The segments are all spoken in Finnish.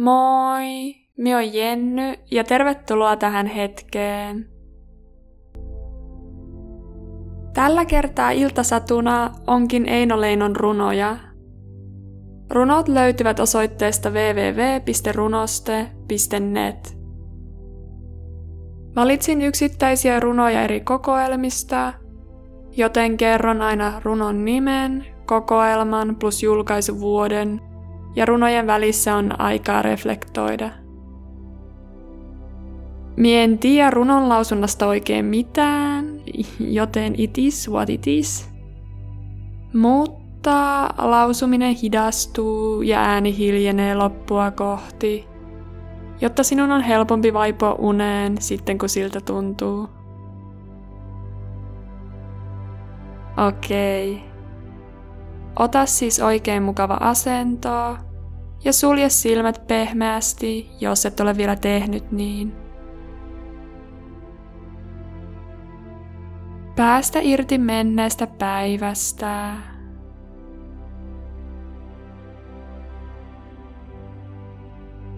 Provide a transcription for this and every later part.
Moi, minä on Jenny ja tervetuloa tähän hetkeen. Tällä kertaa iltasatuna onkin Eino Leinon runoja. Runot löytyvät osoitteesta www.runoste.net. Valitsin yksittäisiä runoja eri kokoelmista, joten kerron aina runon nimen, kokoelman plus julkaisuvuoden ja runojen välissä on aikaa reflektoida. Mie en tiedä runon lausunnasta oikein mitään, joten it is what it is. Mutta lausuminen hidastuu ja ääni hiljenee loppua kohti, jotta sinun on helpompi vaipua uneen sitten kun siltä tuntuu. Okei. Okay. Ota siis oikein mukava asento ja sulje silmät pehmeästi, jos et ole vielä tehnyt niin. Päästä irti menneestä päivästä.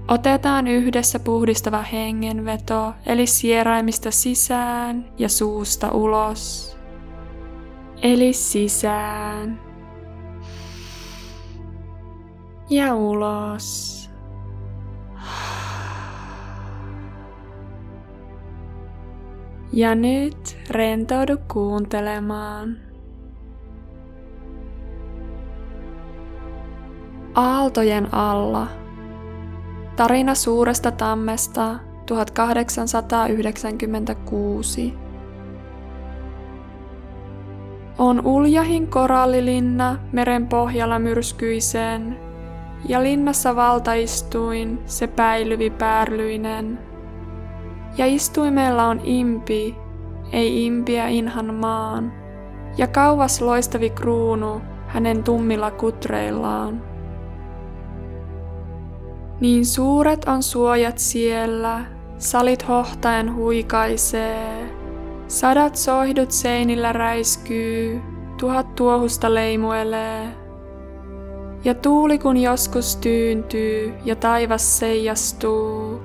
Otetaan yhdessä puhdistava hengenveto, eli sieraimista sisään ja suusta ulos. Eli sisään. Ja ulos. Ja nyt rentoudu kuuntelemaan. Aaltojen alla. Tarina suuresta tammesta 1896. On uljahin korallilinna meren pohjalla myrskyiseen, ja linnassa valtaistuin se päilyvi päärlyinen – ja istuimella on impi, ei impiä inhan maan, ja kauas loistavi kruunu hänen tummilla kutreillaan. Niin suuret on suojat siellä, salit hohtaen huikaisee, sadat soihdut seinillä räiskyy, tuhat tuohusta leimuelee. Ja tuuli kun joskus tyyntyy ja taivas seijastuu,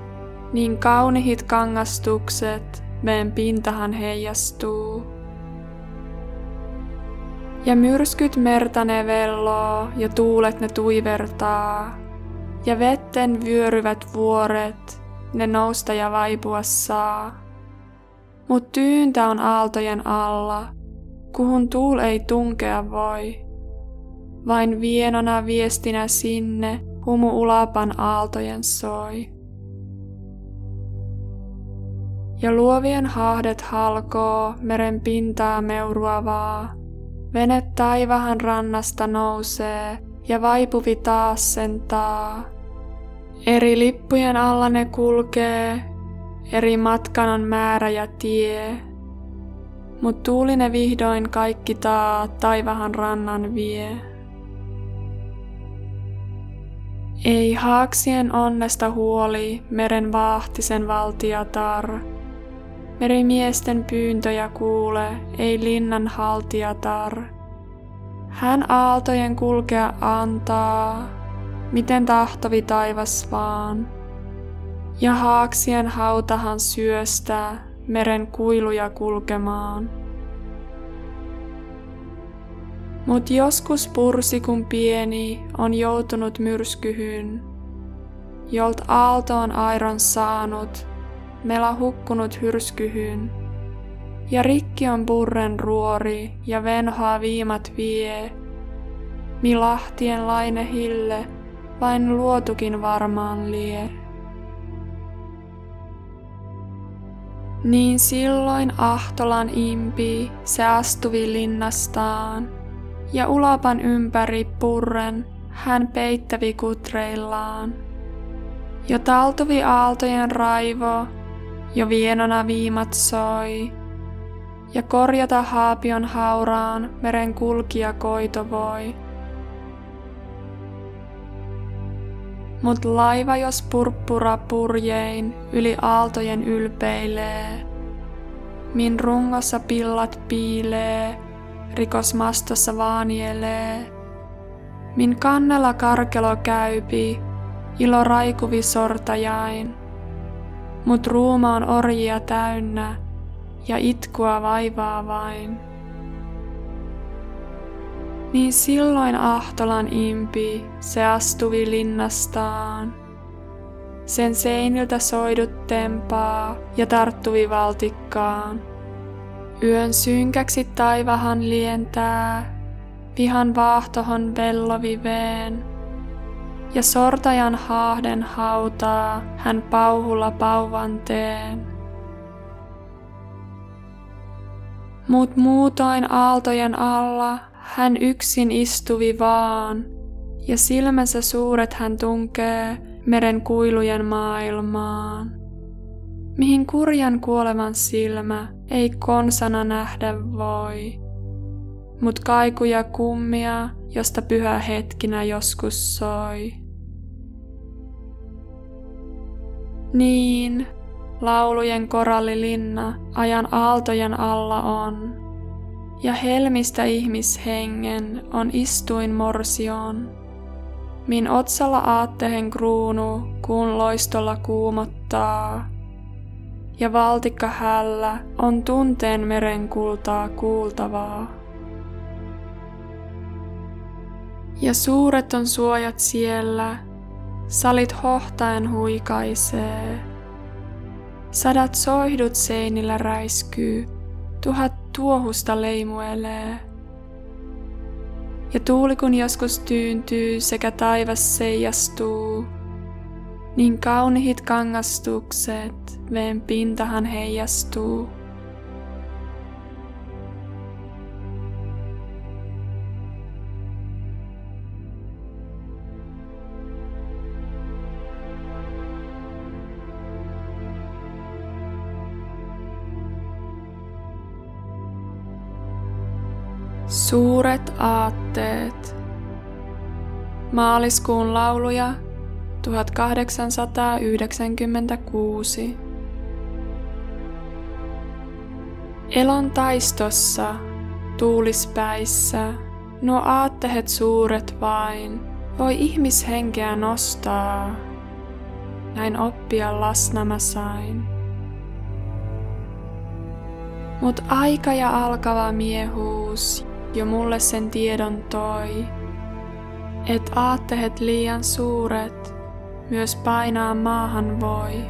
niin kaunihit kangastukset veen pintahan heijastuu. Ja myrskyt merta ne velloo ja tuulet ne tuivertaa. Ja vetten vyöryvät vuoret, ne nousta ja vaipua saa. Mut tyyntä on aaltojen alla, kuhun tuul ei tunkea voi. Vain vienona viestinä sinne humu ulapan aaltojen soi ja luovien haahdet halkoo meren pintaa meuruavaa. Vene taivahan rannasta nousee ja vaipuvi taas sentaa. Eri lippujen alla ne kulkee, eri matkan on määrä ja tie. Mut tuuli ne vihdoin kaikki taa taivahan rannan vie. Ei haaksien onnesta huoli meren vaahtisen valtiatar. Merimiesten pyyntöjä kuule, ei linnan haltijatar. Hän aaltojen kulkea antaa, miten tahtovi taivas vaan. Ja haaksien hautahan syöstää meren kuiluja kulkemaan. Mut joskus pursi kun pieni on joutunut myrskyhyn, jolt aalto on airon saanut, mela hukkunut hyrskyhyn. Ja rikki on purren ruori ja venhaa viimat vie. Mi lahtien laine hille, vain luotukin varmaan lie. Niin silloin Ahtolan impi se astuvi linnastaan, ja ulapan ympäri purren hän peittävi kutreillaan. Jo taltuvi aaltojen raivo jo vienona viimat soi, ja korjata haapion hauraan meren kulkija koito voi. Mut laiva jos purppura purjein yli aaltojen ylpeilee, min rungossa pillat piilee, rikos mastossa vaanielee, min kannella karkelo käypi, ilo raikuvi sortajain. Mut ruuma on orjia täynnä ja itkua vaivaa vain. Niin silloin Ahtolan impi se astuvi linnastaan. Sen seiniltä soidut tempaa ja tarttuvi valtikkaan. Yön synkäksi taivahan lientää, vihan vaahtohon velloviveen. Ja sortajan haahden hautaa hän pauhulla pauvanteen. Mut muutoin aaltojen alla hän yksin istuvi vaan, ja silmänsä suuret hän tunkee meren kuilujen maailmaan. Mihin kurjan kuolevan silmä ei konsana nähdä voi, mut kaikuja kummia, josta pyhä hetkinä joskus soi. Niin, laulujen korallilinna ajan aaltojen alla on, ja helmistä ihmishengen on istuin morsion. Min otsalla aattehen kruunu kuun loistolla kuumottaa, ja valtikka hällä on tunteen meren kultaa kuultavaa. Ja suuret on suojat siellä, salit hohtaen huikaisee. Sadat soihdut seinillä räiskyy, tuhat tuohusta leimuelee. Ja tuuli kun joskus tyyntyy sekä taivas seijastuu, niin kaunihit kangastukset veen pintahan heijastuu. Suuret aatteet. Maaliskuun lauluja 1896. Elon taistossa, tuulispäissä, nuo aatteet suuret vain, voi ihmishenkeä nostaa. Näin oppia lasna mä sain. Mut aika ja alkava miehuus jo mulle sen tiedon toi, et aatteet liian suuret myös painaa maahan voi.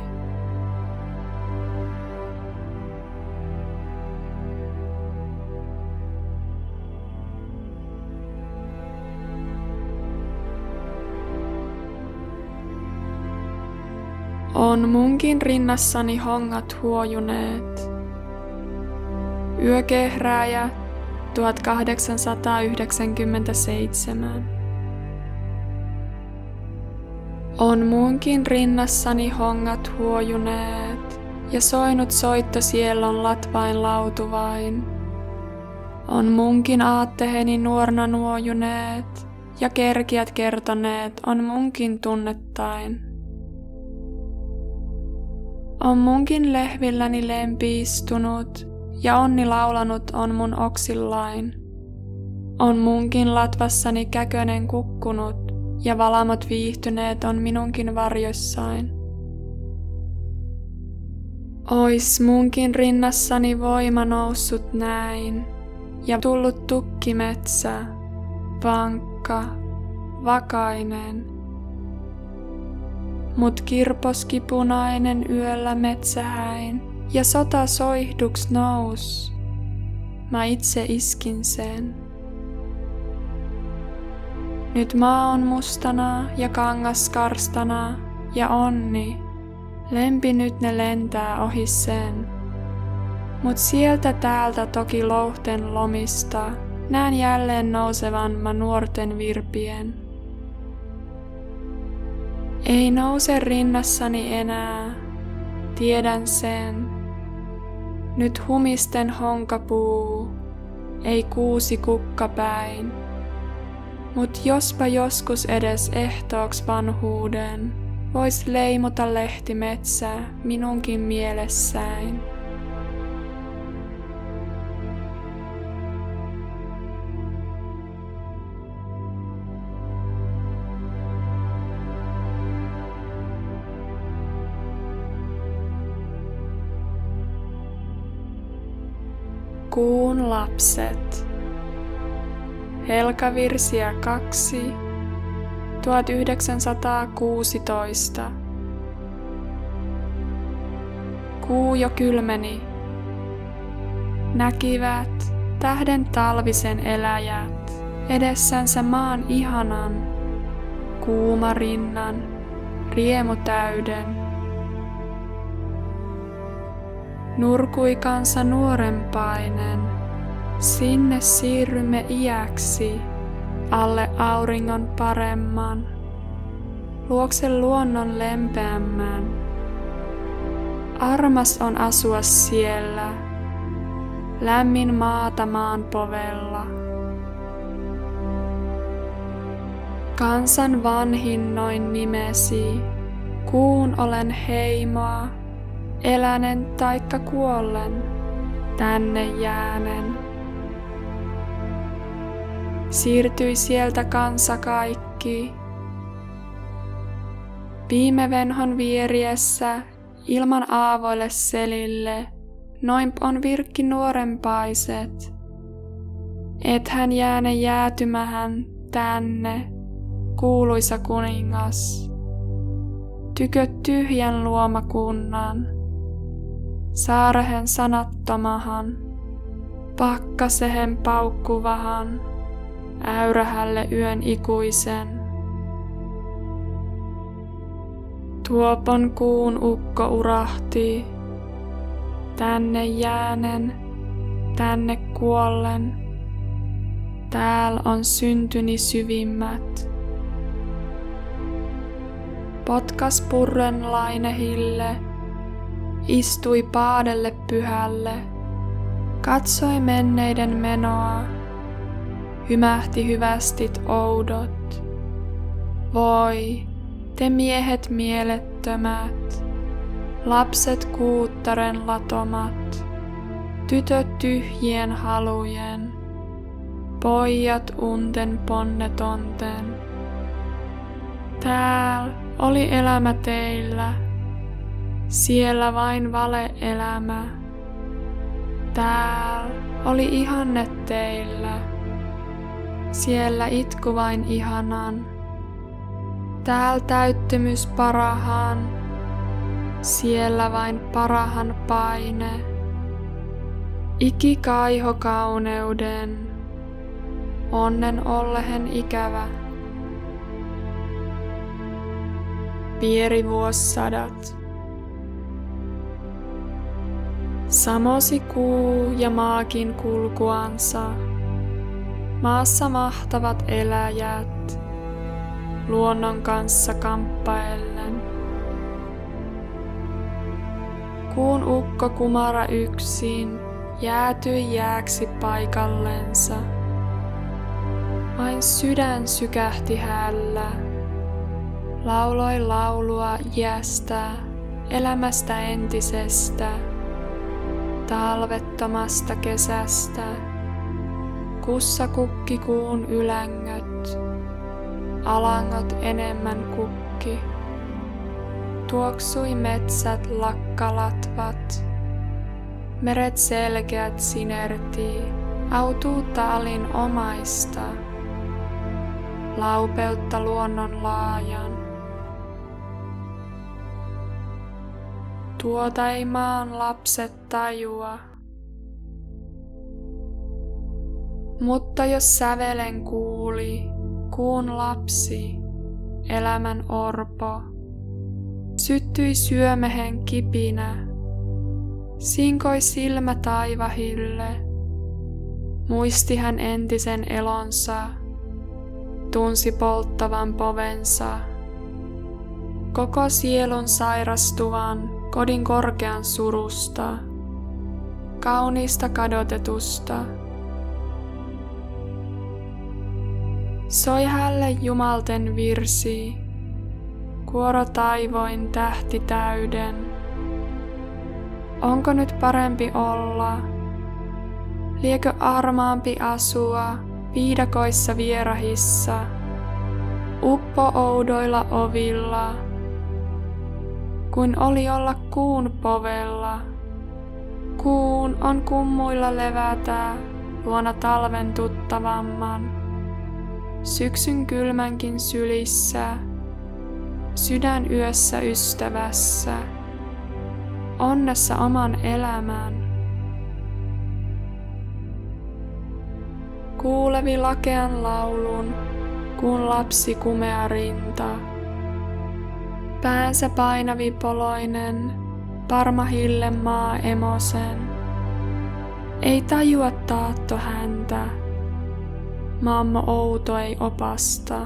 On munkin rinnassani hongat huojuneet. Yökehrääjä 1897. On muunkin rinnassani hongat huojuneet, ja soinut soitto siellon latvain lautuvain. On munkin aatteheni nuorna nuojuneet, ja kerkiät kertoneet on munkin tunnettain. On munkin lehvilläni lempi istunut, ja onni laulanut on mun oksillain. On munkin latvassani käkönen kukkunut, ja valamat viihtyneet on minunkin varjoissain. Ois munkin rinnassani voima noussut näin, ja tullut tukkimetsä, vankka, vakainen. Mut kirposki punainen yöllä metsähäin, ja sota soihduks nous. Mä itse iskin sen. Nyt maa on mustana ja kangas karstana ja onni. Lempi nyt ne lentää ohi sen. Mut sieltä täältä toki louhten lomista näen jälleen nousevan mä nuorten virpien. Ei nouse rinnassani enää, tiedän sen. Nyt humisten honkapuu, ei kuusi kukkapäin. Mut jospa joskus edes ehtooks vanhuuden, vois leimota lehtimetsää minunkin mielessäin. Kuun lapset. Helkavirsiä 2 1916 Kuu jo kylmeni. Näkivät tähden talvisen eläjät edessänsä maan ihanan, kuumarinnan, riemutäyden. Nurkui kansa nuorempainen, sinne siirrymme iäksi, alle auringon paremman, luokse luonnon lempeämmän. Armas on asua siellä, lämmin maata maan povella. Kansan vanhin noin nimesi, kuun olen heimoa, elänen taikka kuollen, tänne jäänen. Siirtyi sieltä kansa kaikki. Viime venhon vieriessä ilman aavoille selille, noin on virkki nuorempaiset. Et hän jääne jäätymähän tänne, kuuluisa kuningas. Tykö tyhjän luomakunnan saarehen sanattomahan, pakkasehen paukkuvahan, äyrähälle yön ikuisen. Tuopon kuun ukko urahti, tänne jäänen, tänne kuollen, tääl on syntyni syvimmät. Potkas purren lainehille, istui paadelle pyhälle, katsoi menneiden menoa, hymähti hyvästit oudot. Voi, te miehet mielettömät, lapset kuuttaren latomat, tytöt tyhjien halujen, pojat unten ponnetonten. Tääl oli elämä teillä, siellä vain vale-elämä. Täällä oli ihanne teillä. Siellä itku vain ihanan. Täällä täyttymys parahan. Siellä vain parahan paine. Iki kaiho kauneuden. Onnen ollehen ikävä. Pieri vuossadat. Samosi kuu ja maakin kulkuansa, maassa mahtavat eläjät, luonnon kanssa kamppaellen. Kuun ukko kumara yksin jäätyi jääksi paikallensa. Vain sydän sykähti hällä, lauloi laulua iästä, elämästä entisestä talvettomasta kesästä, kussa kukki kuun ylängöt, alangot enemmän kukki. Tuoksui metsät lakkalatvat, meret selkeät sinertii, autuu taalin omaista, laupeutta luonnon laajan. Tuota ei maan lapset tajua. Mutta jos sävelen kuuli, kuun lapsi, elämän orpo, syttyi syömehen kipinä, sinkoi silmä taivahille, muisti hän entisen elonsa, tunsi polttavan povensa, koko sielun sairastuvan kodin korkean surusta, kauniista kadotetusta. Soi hälle jumalten virsi, kuoro taivoin tähti täyden. Onko nyt parempi olla? Liekö armaampi asua viidakoissa vierahissa, uppo oudoilla ovilla? kuin oli olla kuun povella, Kuun on kummuilla levätä luona talven tuttavamman. Syksyn kylmänkin sylissä, sydän yössä ystävässä, onnessa oman elämän. Kuulevi lakean laulun, kun lapsi kumea rinta. Päänsä painavi poloinen, parma maa emosen. Ei tajua taatto häntä, mammo outo ei opasta.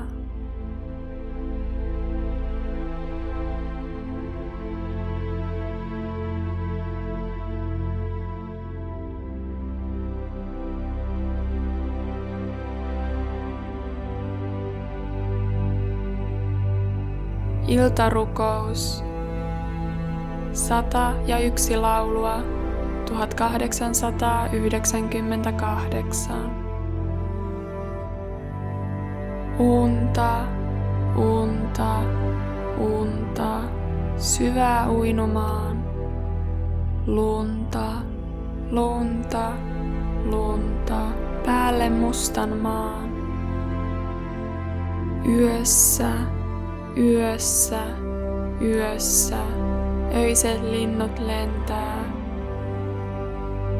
Iltarukous. Sata ja yksi laulua 1898. Unta, unta, unta, syvää uinumaan. Lunta, lunta, lunta, päälle mustan maan. Yössä, Yössä, yössä, öiset linnut lentää.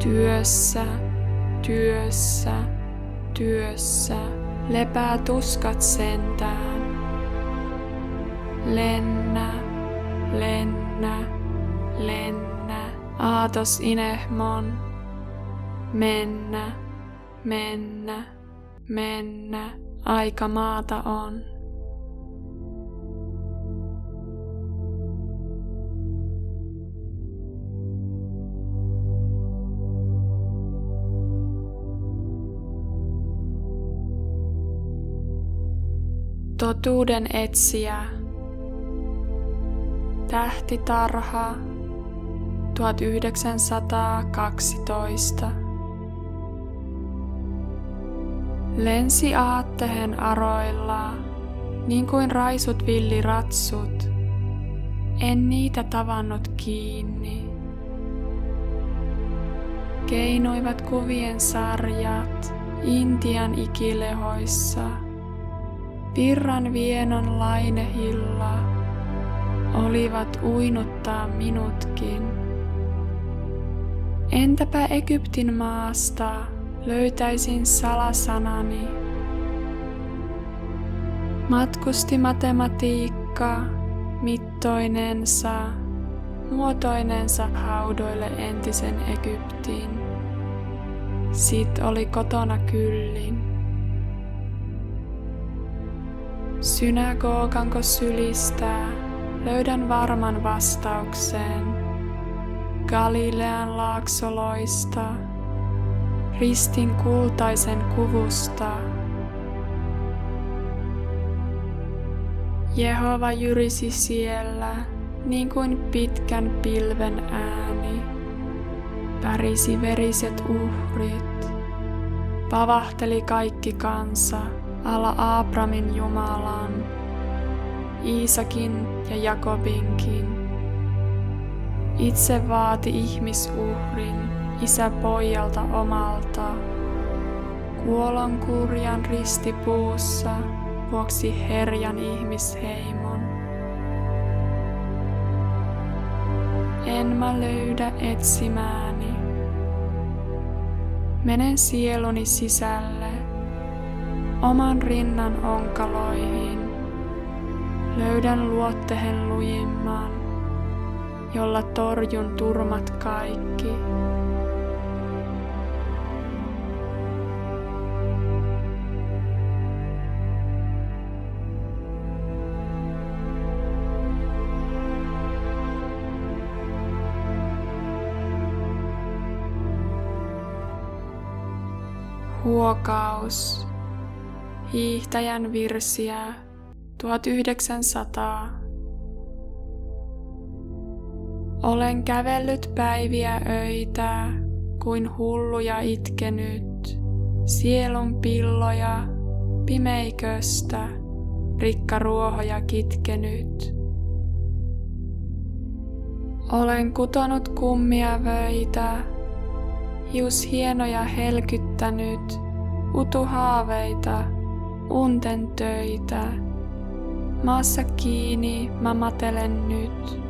Työssä, työssä, työssä, lepää tuskat sentään. Lennä, lennä, lennä, aatos inehmon. Mennä, mennä, mennä, aika maata on. Totuuden etsiä. Tähtitarha 1912. Lensi aattehen aroilla, niin kuin raisut villiratsut. En niitä tavannut kiinni. Keinoivat kuvien sarjat Intian ikilehoissa – Virran vienon lainehilla olivat uinuttaa minutkin. Entäpä Egyptin maasta löytäisin salasanani? Matkusti matematiikka mittoinensa, muotoinensa haudoille entisen Egyptiin. Sit oli kotona kyllin. Synagoganko sylistää, löydän varman vastaukseen. Galilean laaksoloista, ristin kultaisen kuvusta. Jehova jyrisi siellä, niin kuin pitkän pilven ääni. Pärisi veriset uhrit, pavahteli kaikki kansa ala Abramin Jumalan, Iisakin ja Jakobinkin. Itse vaati ihmisuhrin isä pojalta omalta. Kuolon kurjan ristipuussa vuoksi herjan ihmisheimon. En mä löydä etsimääni. Menen sieluni sisälle oman rinnan onkaloihin. Löydän luottehen lujimman, jolla torjun turmat kaikki. Huokaus hiihtäjän virsiä 1900. Olen kävellyt päiviä öitä kuin hulluja itkenyt, sielun pilloja pimeiköstä, rikkaruohoja kitkenyt. Olen kutonut kummia vöitä hius hienoja helkyttänyt, utuhaaveita, unten töitä. Maassa kiinni mä matelen nyt.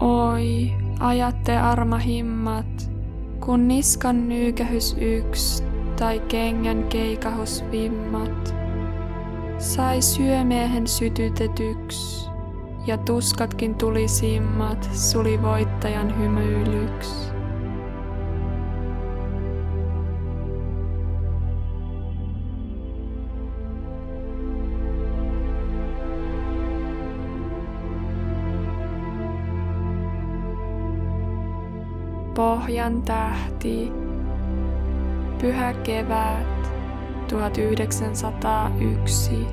Oi, ajatte armahimmat, kun niskan nyykähys yks tai kengän keikahus vimmat. Sai syömiehen sytytetyks, ja tuskatkin tulisimmat suli voittajan hymyilyks. Pohjan tähti, pyhä kevät 1901.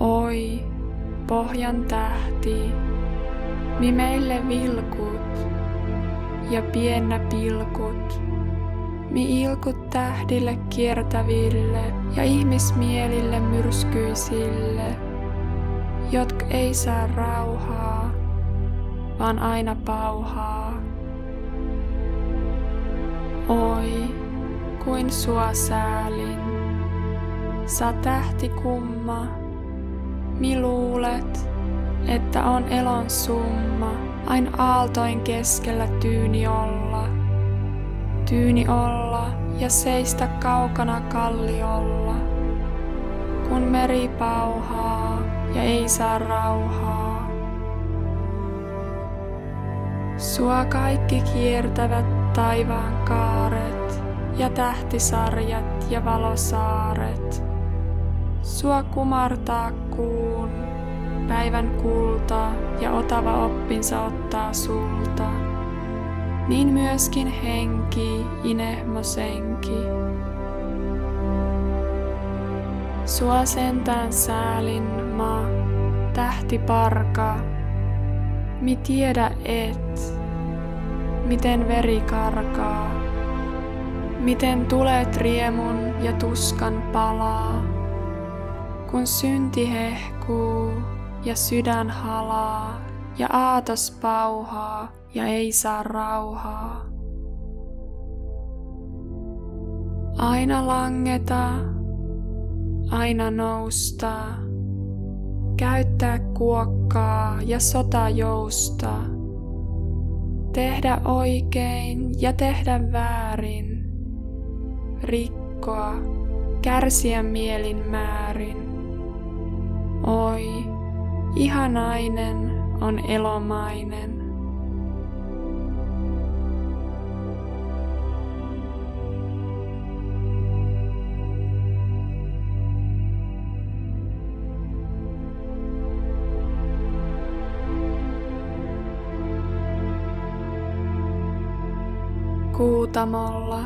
Oi, pohjan tähti, mi meille vilkut ja piennä pilkut, mi ilkut tähdille kiertäville ja ihmismielille myrskyisille, jotka ei saa rauhaa, vaan aina pauhaa. Oi, kuin sua säälin, sä tähti kumma, mi luulet, että on elon summa, ain aaltoin keskellä tyyni olla. Tyyni olla ja seistä kaukana kalliolla, kun meri pauhaa ja ei saa rauhaa. Sua kaikki kiertävät taivaan kaaret ja tähtisarjat ja valosaaret. Sua kumartaa kuun, päivän kulta ja otava oppinsa ottaa sulta. Niin myöskin henki, inehmosenki. Sua sentään säälin ma, tähti parka, mi tiedä et, miten veri karkaa, miten tulet riemun ja tuskan palaa, kun synti hehkuu ja sydän halaa ja aatos pauhaa ja ei saa rauhaa. Aina langeta, aina nousta, käyttää kuokkaa ja sota jousta, tehdä oikein ja tehdä väärin, rikkoa, kärsiä mielin määrin. Oi, ihanainen on elomainen. Kuutamolla.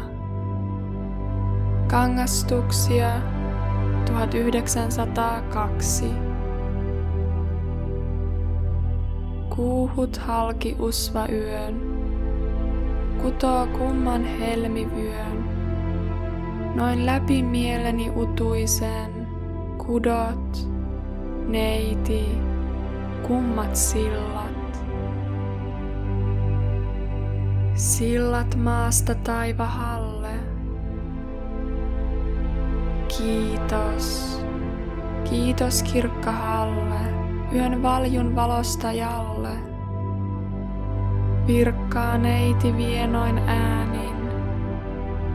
Kangastuksia 1902. Kuuhut halki usva yön, kutoo kumman helmivyön. Noin läpi mieleni utuisen, kudot, neiti, kummat sillat. Sillat maasta taivahalle. Kiitos. Kiitos kirkkahalle, yön valjun valostajalle. Virkkaa neiti vienoin äänin,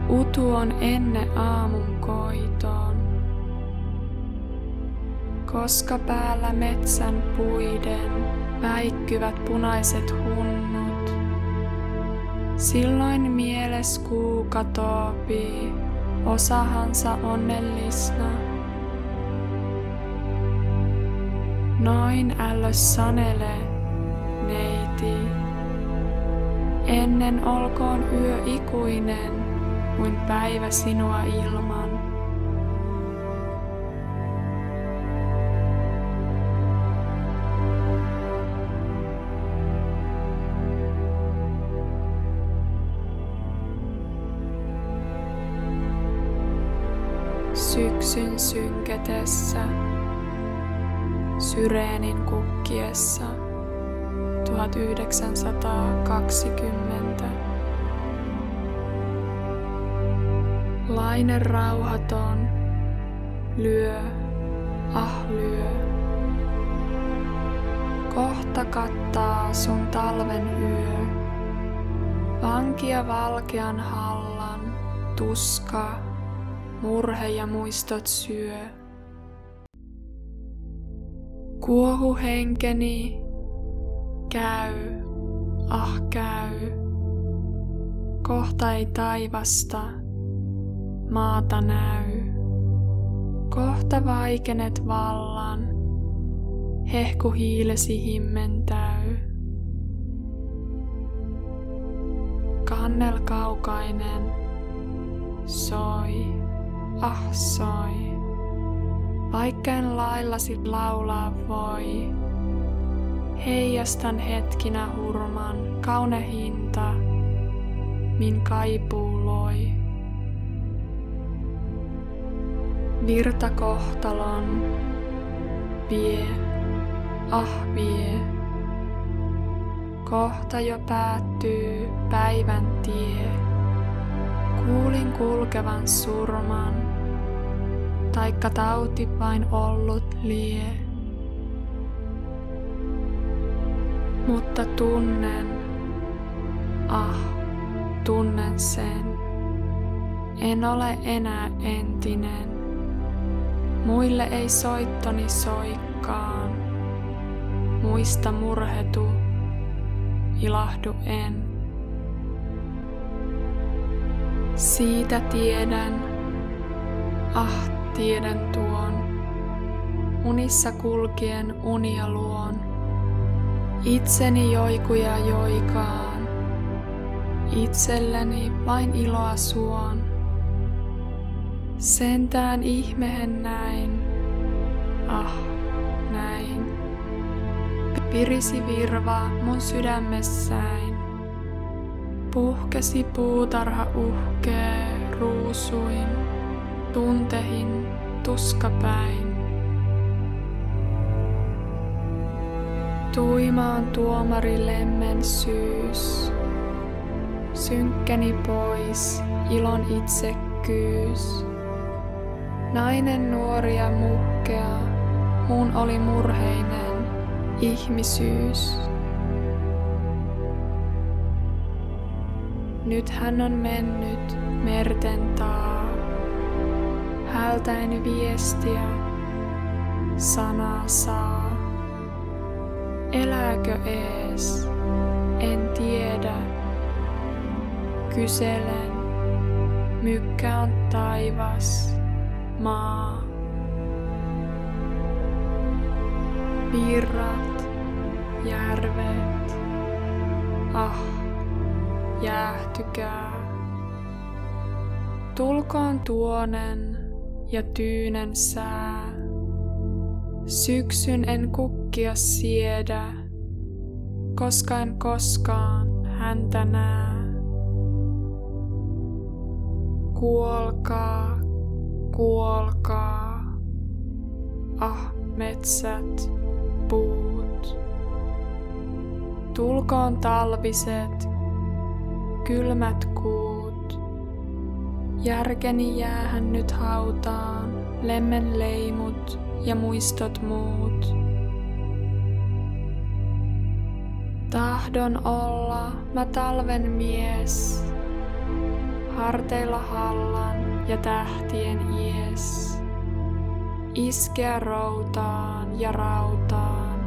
utu on enne aamun koitoon. Koska päällä metsän puiden väikkyvät punaiset hunnut, Silloin mieles kuu katoopi, osahansa onnellisna. Noin ällös sanele, neiti. Ennen olkoon yö ikuinen, kuin päivä sinua ilman. Syksyn synketessä, syreenin kukkiessa 1920. Laine rauhaton, lyö, ah lyö. Kohta kattaa sun talven yö. Vankia valkean hallan, tuska, murhe ja muistot syö. Kuohu henkeni, käy, ah käy. Kohta ei taivasta, maata näy. Kohta vaikenet vallan, hehku hiilesi himmentäy. Kannel kaukainen, soi, ah soi. Vaikka en laillasi laulaa voi, heijastan hetkinä hurman kaunehinta, min kaipuu loi. Virta kohtalon, vie, ah vie. Kohta jo päättyy päivän tie. Kuulin kulkevan surman, taikka tauti vain ollut lie. Mutta tunnen, ah, tunnen sen. En ole enää entinen. Muille ei soittoni soikkaan. Muista murhetu, ilahdu en. Siitä tiedän, ah tiedän tuon, unissa kulkien unia luon. Itseni joikuja joikaan, itselleni vain iloa suon. Sentään ihmehen näin, ah näin. Virisi virva mun sydämessäin. Puhkesi puutarha uhkee ruusuin, tuntehin tuskapäin. Tuimaan tuomari lemmen syys, synkkeni pois ilon itsekkyys. Nainen nuori ja muhkea, muun oli murheinen ihmisyys. Nyt hän on mennyt merten taa, hältäen viestiä, sanaa saa. Elääkö ees, en tiedä. Kyselen, mykkä on taivas, maa. Virrat, järvet, ah jäähtykää. Tulkoon tuonen ja tyynen sää. Syksyn en kukkia siedä, koska en koskaan häntä näe. Kuolkaa, kuolkaa, ah metsät, puut. Tulkoon talviset kylmät kuut. Järkeni jäähän nyt hautaan, lemmen leimut ja muistot muut. Tahdon olla mä talven mies, harteilla hallan ja tähtien ies. Iskeä routaan ja rautaan,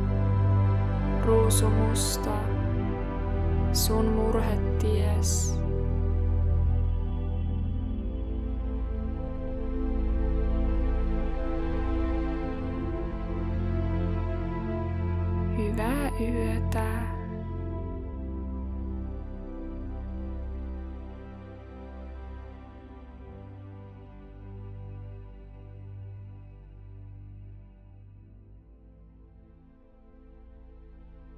ruusu musta sun murheties.